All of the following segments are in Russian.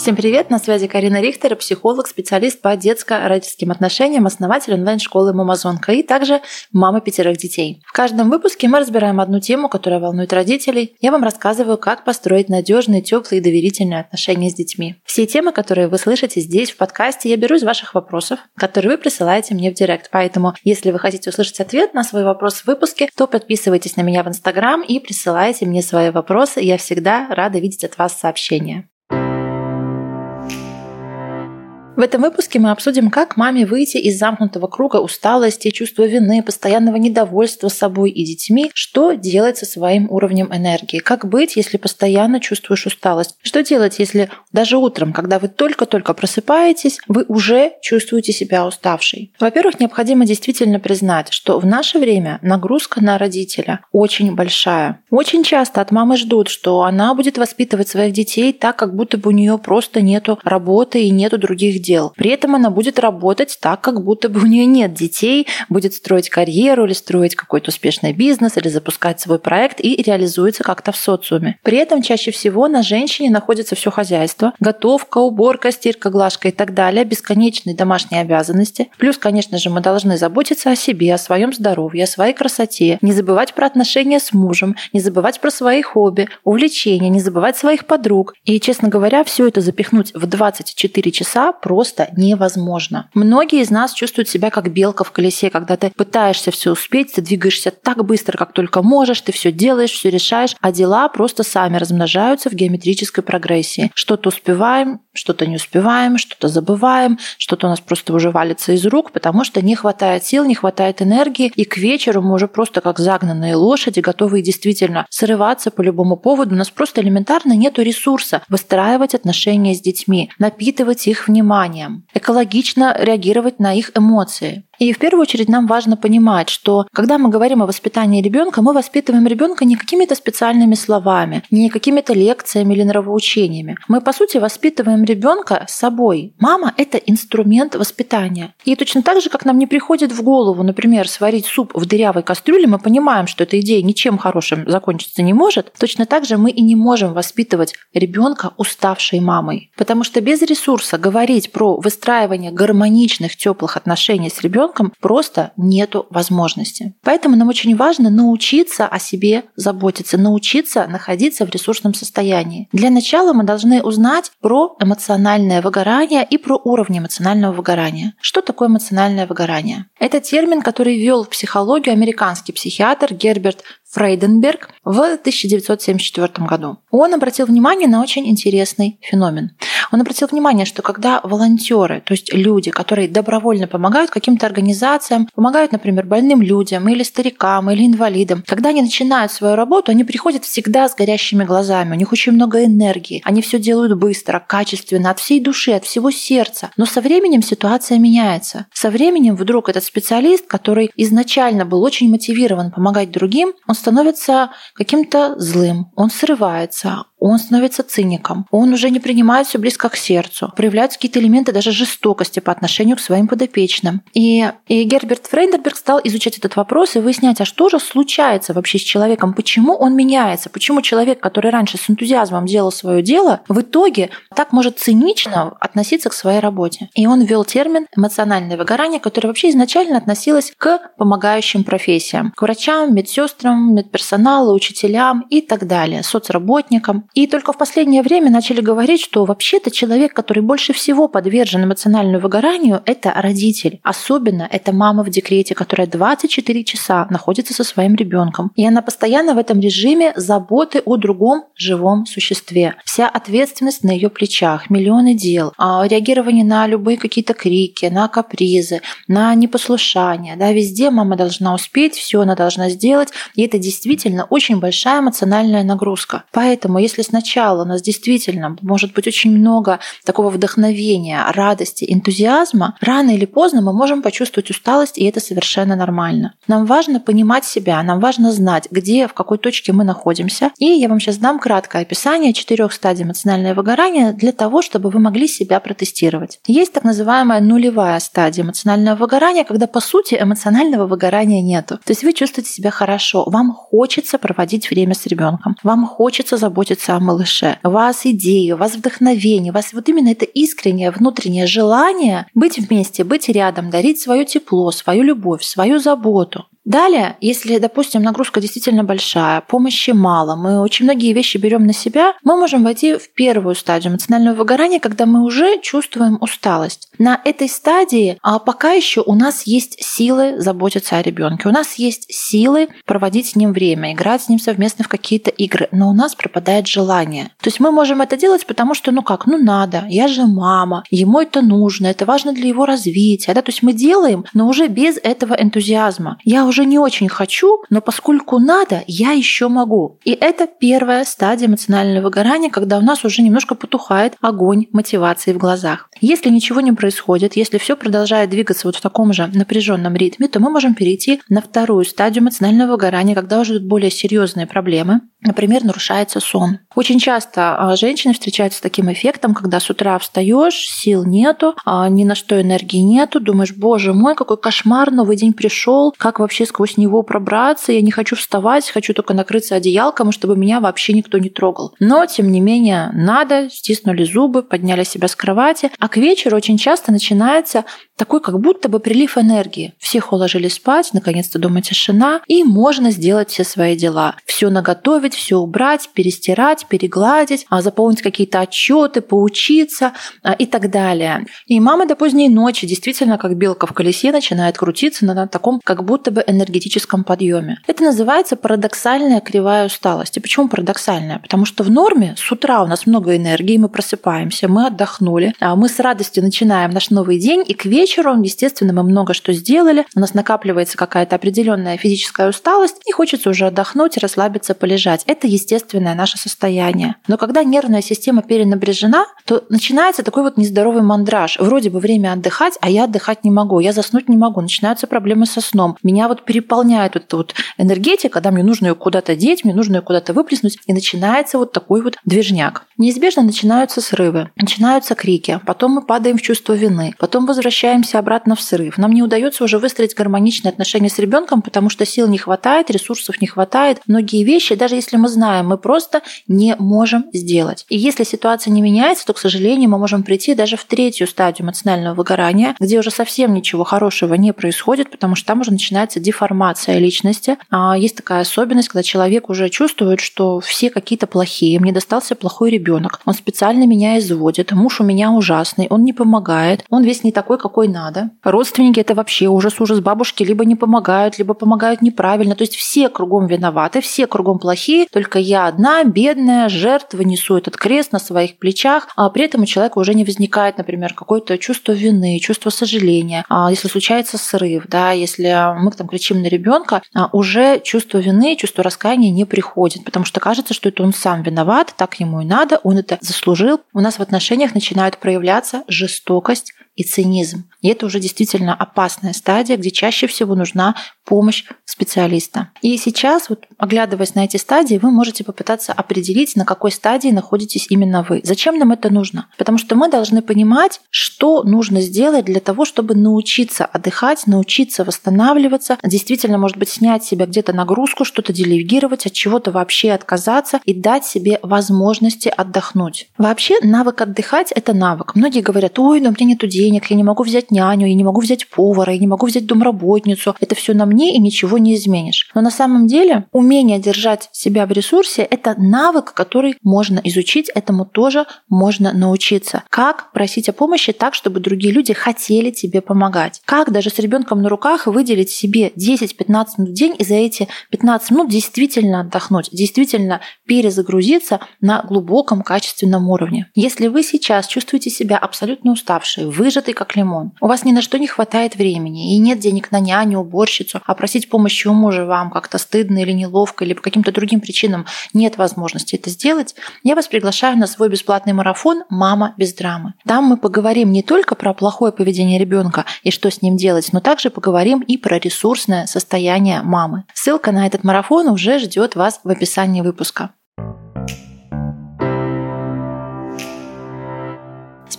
Всем привет, на связи Карина Рихтер, психолог, специалист по детско-родительским отношениям, основатель онлайн-школы «Мамазонка» и также мама пятерых детей. В каждом выпуске мы разбираем одну тему, которая волнует родителей. Я вам рассказываю, как построить надежные, теплые и доверительные отношения с детьми. Все темы, которые вы слышите здесь, в подкасте, я беру из ваших вопросов, которые вы присылаете мне в директ. Поэтому, если вы хотите услышать ответ на свой вопрос в выпуске, то подписывайтесь на меня в Инстаграм и присылайте мне свои вопросы. Я всегда рада видеть от вас сообщения. В этом выпуске мы обсудим, как маме выйти из замкнутого круга усталости, чувства вины, постоянного недовольства собой и детьми, что делать со своим уровнем энергии, как быть, если постоянно чувствуешь усталость, что делать, если даже утром, когда вы только-только просыпаетесь, вы уже чувствуете себя уставшей. Во-первых, необходимо действительно признать, что в наше время нагрузка на родителя очень большая. Очень часто от мамы ждут, что она будет воспитывать своих детей так, как будто бы у нее просто нету работы и нету других дел дел. При этом она будет работать так, как будто бы у нее нет детей, будет строить карьеру или строить какой-то успешный бизнес или запускать свой проект и реализуется как-то в социуме. При этом чаще всего на женщине находится все хозяйство, готовка, уборка, стирка, глажка и так далее, бесконечные домашние обязанности. Плюс, конечно же, мы должны заботиться о себе, о своем здоровье, о своей красоте, не забывать про отношения с мужем, не забывать про свои хобби, увлечения, не забывать своих подруг. И, честно говоря, все это запихнуть в 24 часа просто невозможно. Многие из нас чувствуют себя как белка в колесе, когда ты пытаешься все успеть, ты двигаешься так быстро, как только можешь, ты все делаешь, все решаешь, а дела просто сами размножаются в геометрической прогрессии. Что-то успеваем, что-то не успеваем, что-то забываем, что-то у нас просто уже валится из рук, потому что не хватает сил, не хватает энергии, и к вечеру мы уже просто как загнанные лошади, готовые действительно срываться по любому поводу. У нас просто элементарно нет ресурса выстраивать отношения с детьми, напитывать их вниманием, экологично реагировать на их эмоции. И в первую очередь нам важно понимать, что когда мы говорим о воспитании ребенка, мы воспитываем ребенка не какими-то специальными словами, не какими-то лекциями или нравоучениями. Мы, по сути, воспитываем ребенка собой. Мама – это инструмент воспитания. И точно так же, как нам не приходит в голову, например, сварить суп в дырявой кастрюле, мы понимаем, что эта идея ничем хорошим закончиться не может, точно так же мы и не можем воспитывать ребенка уставшей мамой. Потому что без ресурса говорить про выстраивание гармоничных, теплых отношений с ребенком ребенком просто нету возможности. Поэтому нам очень важно научиться о себе заботиться, научиться находиться в ресурсном состоянии. Для начала мы должны узнать про эмоциональное выгорание и про уровни эмоционального выгорания. Что такое эмоциональное выгорание? Это термин, который ввел в психологию американский психиатр Герберт Фрейденберг в 1974 году. Он обратил внимание на очень интересный феномен. Он обратил внимание, что когда волонтеры, то есть люди, которые добровольно помогают каким-то организациям, помогают, например, больным людям или старикам или инвалидам, когда они начинают свою работу, они приходят всегда с горящими глазами, у них очень много энергии, они все делают быстро, качественно, от всей души, от всего сердца. Но со временем ситуация меняется. Со временем вдруг этот специалист, который изначально был очень мотивирован помогать другим, он становится каким-то злым, он срывается, он становится циником, он уже не принимает все близко к сердцу, проявляются какие-то элементы даже жестокости по отношению к своим подопечным. И, и Герберт Фрейндерберг стал изучать этот вопрос и выяснять, а что же случается вообще с человеком, почему он меняется, почему человек, который раньше с энтузиазмом делал свое дело, в итоге так может цинично относиться к своей работе. И он ввел термин эмоциональное выгорание, которое вообще изначально относилось к помогающим профессиям, к врачам, медсестрам, медперсоналу, учителям и так далее, соцработникам. И только в последнее время начали говорить, что вообще-то человек, который больше всего подвержен эмоциональному выгоранию, это родитель. Особенно это мама в декрете, которая 24 часа находится со своим ребенком. И она постоянно в этом режиме заботы о другом живом существе. Вся ответственность на ее плечах, миллионы дел, а реагирование на любые какие-то крики, на капризы, на непослушание. Да, везде мама должна успеть, все она должна сделать. И это действительно очень большая эмоциональная нагрузка. Поэтому, если если сначала у нас действительно может быть очень много такого вдохновения, радости, энтузиазма, рано или поздно мы можем почувствовать усталость, и это совершенно нормально. Нам важно понимать себя, нам важно знать, где, в какой точке мы находимся. И я вам сейчас дам краткое описание четырех стадий эмоционального выгорания для того, чтобы вы могли себя протестировать. Есть так называемая нулевая стадия эмоционального выгорания, когда по сути эмоционального выгорания нету. То есть вы чувствуете себя хорошо, вам хочется проводить время с ребенком, вам хочется заботиться заботиться о малыше, вас идеи, у вас вдохновение, вас вот именно это искреннее внутреннее желание быть вместе, быть рядом, дарить свое тепло, свою любовь, свою заботу. Далее, если, допустим, нагрузка действительно большая, помощи мало, мы очень многие вещи берем на себя, мы можем войти в первую стадию эмоционального выгорания, когда мы уже чувствуем усталость. На этой стадии а пока еще у нас есть силы заботиться о ребенке, у нас есть силы проводить с ним время, играть с ним совместно в какие-то игры, но у нас пропадает желание. То есть мы можем это делать, потому что, ну как, ну надо, я же мама, ему это нужно, это важно для его развития. Да? То есть мы делаем, но уже без этого энтузиазма. Я уже не очень хочу, но поскольку надо, я еще могу. И это первая стадия эмоционального выгорания, когда у нас уже немножко потухает огонь мотивации в глазах. Если ничего не происходит, если все продолжает двигаться вот в таком же напряженном ритме, то мы можем перейти на вторую стадию эмоционального выгорания, когда уже более серьезные проблемы. Например, нарушается сон. Очень часто а, женщины встречаются с таким эффектом, когда с утра встаешь, сил нету, а, ни на что энергии нету, думаешь, боже мой, какой кошмар, новый день пришел, как вообще сквозь него пробраться, я не хочу вставать, хочу только накрыться одеялком, чтобы меня вообще никто не трогал. Но, тем не менее, надо, стиснули зубы, подняли себя с кровати, а к вечеру очень часто начинается такой как будто бы прилив энергии. Всех уложили спать, наконец-то дома тишина, и можно сделать все свои дела. Все наготовить, все убрать, перестирать, перегладить, а заполнить какие-то отчеты, поучиться а, и так далее. И мама до поздней ночи действительно как белка в колесе начинает крутиться на таком как будто бы энергетическом подъеме. Это называется парадоксальная кривая усталости. Почему парадоксальная? Потому что в норме с утра у нас много энергии, мы просыпаемся, мы отдохнули, а мы с радостью начинаем наш новый день, и к вечеру естественно, мы много что сделали, у нас накапливается какая-то определенная физическая усталость, и хочется уже отдохнуть, расслабиться, полежать. Это естественное наше состояние. Но когда нервная система перенапряжена, то начинается такой вот нездоровый мандраж. Вроде бы время отдыхать, а я отдыхать не могу, я заснуть не могу, начинаются проблемы со сном. Меня вот переполняет вот эта вот энергетика, когда мне нужно ее куда-то деть, мне нужно ее куда-то выплеснуть, и начинается вот такой вот движняк. Неизбежно начинаются срывы, начинаются крики, потом мы падаем в чувство вины, потом возвращаемся обратно в срыв. Нам не удается уже выстроить гармоничные отношения с ребенком, потому что сил не хватает, ресурсов не хватает. Многие вещи, даже если мы знаем, мы просто не можем сделать. И если ситуация не меняется, то, к сожалению, мы можем прийти даже в третью стадию эмоционального выгорания, где уже совсем ничего хорошего не происходит, потому что там уже начинается деформация личности. А есть такая особенность, когда человек уже чувствует, что все какие-то плохие, мне достался плохой ребенок, он специально меня изводит, муж у меня ужасный, он не помогает, он весь не такой, какой надо. Родственники это вообще ужас-ужас. Бабушки либо не помогают, либо помогают неправильно. То есть все кругом виноваты, все кругом плохие, только я одна, бедная, жертва, несу этот крест на своих плечах, а при этом у человека уже не возникает, например, какое-то чувство вины, чувство сожаления. А если случается срыв, да, если мы там кричим на ребенка, а уже чувство вины, чувство раскаяния не приходит, потому что кажется, что это он сам виноват, так ему и надо, он это заслужил. У нас в отношениях начинает проявляться жестокость и цинизм. И это уже действительно опасная стадия, где чаще всего нужна помощь специалиста. И сейчас, вот, оглядываясь на эти стадии, вы можете попытаться определить, на какой стадии находитесь именно вы. Зачем нам это нужно? Потому что мы должны понимать, что нужно сделать для того, чтобы научиться отдыхать, научиться восстанавливаться, действительно, может быть, снять себя где-то нагрузку, что-то делегировать, от чего-то вообще отказаться и дать себе возможности отдохнуть. Вообще, навык отдыхать – это навык. Многие говорят, ой, но у меня нету денег, я не могу взять няню, я не могу взять повара, я не могу взять домработницу. Это все на мне и ничего не изменишь. Но на самом деле умение держать себя в ресурсе – это навык, который можно изучить, этому тоже можно научиться. Как просить о помощи так, чтобы другие люди хотели тебе помогать? Как даже с ребенком на руках выделить себе 10-15 минут в день и за эти 15 минут действительно отдохнуть, действительно перезагрузиться на глубоком качественном уровне. Если вы сейчас чувствуете себя абсолютно уставшей, выжатый как лимон, у вас ни на что не хватает времени и нет денег на няню, уборщицу, а просить помощи у мужа вам как-то стыдно или неловко, или по каким-то другим причинам нет возможности это сделать, я вас приглашаю на свой бесплатный марафон «Мама без драмы». Там мы поговорим не только про плохое поведение ребенка и что с ним делать, но также поговорим и про ресурсное состояние мамы. Ссылка на этот марафон уже ждет вас в описании выпуска.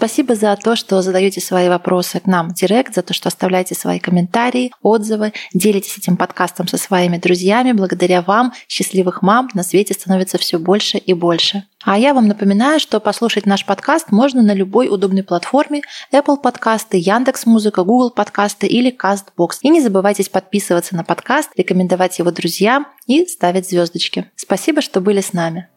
Спасибо за то, что задаете свои вопросы к нам директ, за то, что оставляете свои комментарии, отзывы, делитесь этим подкастом со своими друзьями. Благодаря вам счастливых мам на свете становится все больше и больше. А я вам напоминаю, что послушать наш подкаст можно на любой удобной платформе Apple подкасты, Яндекс Музыка, Google подкасты или CastBox. И не забывайте подписываться на подкаст, рекомендовать его друзьям и ставить звездочки. Спасибо, что были с нами.